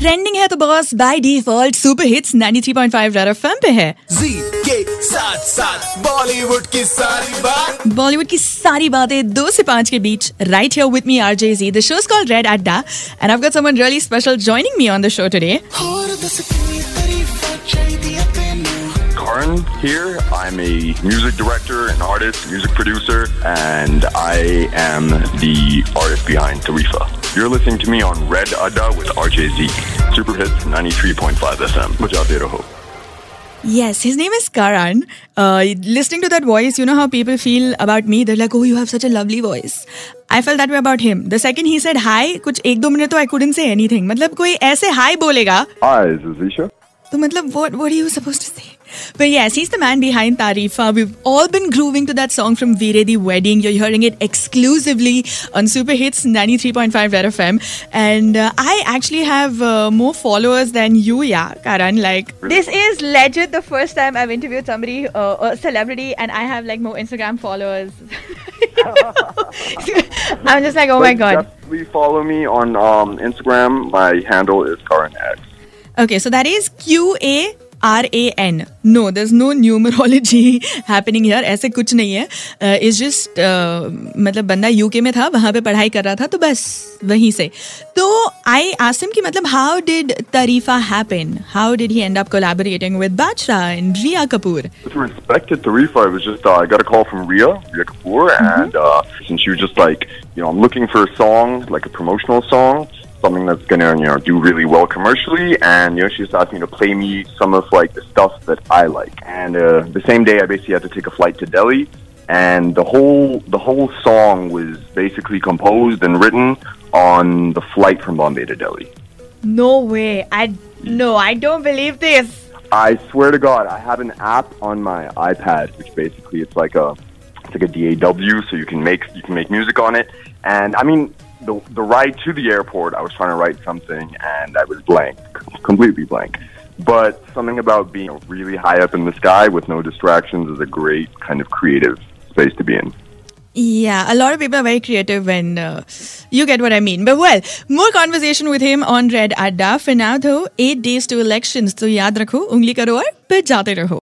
Trending है तो boss by default super hits 93.5 red FM पे है। जी के साथ साथ बॉलीवुड की सारी बात। बॉलीवुड की सारी बातें दो से पाँच के बीच right here with me RJ ji the show is called red Adda and I have got someone really special joining me on the show today here. I'm a music director, and artist, music producer, and I am the artist behind Tarifa. You're listening to me on Red Adda with RJ Zee, Super Hits 93.5 FM. Bajate. Yes, his name is Qaran. Uh, listening to that voice, you know how people feel about me. They're like, oh, you have such a lovely voice. I felt that way about him the second he said hi कुछ एक दो couldn't say anything. से koi मतलब कोई ऐसे hi बोलेगा hi is तो मतलब what are you supposed to say? But yes, he's the man behind Tareefan. We've all been grooving to that song from Veere Di Wedding. You're hearing it exclusively on Super Hits 93.5 Red FM. And uh, I actually have uh, more followers than you, yeah, Qaran. Like, this is legit the first time I've interviewed somebody, uh, a celebrity, and I have like more Instagram followers. I'm just like, oh but my god. Definitely follow me on um, Instagram. My handle is Qaran X. Okay, so that is Q A R A N. No, there's no numerology happening here. ऐसे कुछ नहीं है uh, just just मतलब बंदा UK में था वहाँ पे पढ़ाई कर रहा था तो बस वहीं से तो आई आसिम की मतलब how did Tareefan happen? How did he end up collaborating with Bachra and Riya Kapoor? With respect to Tareefan, it was just uh, I got a call from Rhea, Rhea Kapoor, mm-hmm. and uh, since she was just like, you know, I'm looking for a song, like a promotional song something that's gonna, you know, do really well commercially, and you know, she just asked me to play me some of like the stuff that I like. And uh, the same day, I basically had to take a flight to Delhi, and the whole the whole song was basically composed and written on the flight from Bombay to Delhi. No way. I no, I don't believe this. I swear to God, I have an app on my iPad, which basically it's like a it's like a DAW, so you can make you can make music on it. And I mean, the, the ride to the airport, I was trying to write something and I was blank, completely blank. But something about being really high up in the sky with no distractions is a great kind of creative space to be in. Yeah, a lot of people are very creative when uh, you get what I mean. But well, more conversation with him on Red Adda. For now though, 8 days to elections. So yaad rakho, ungli karo aur jaate.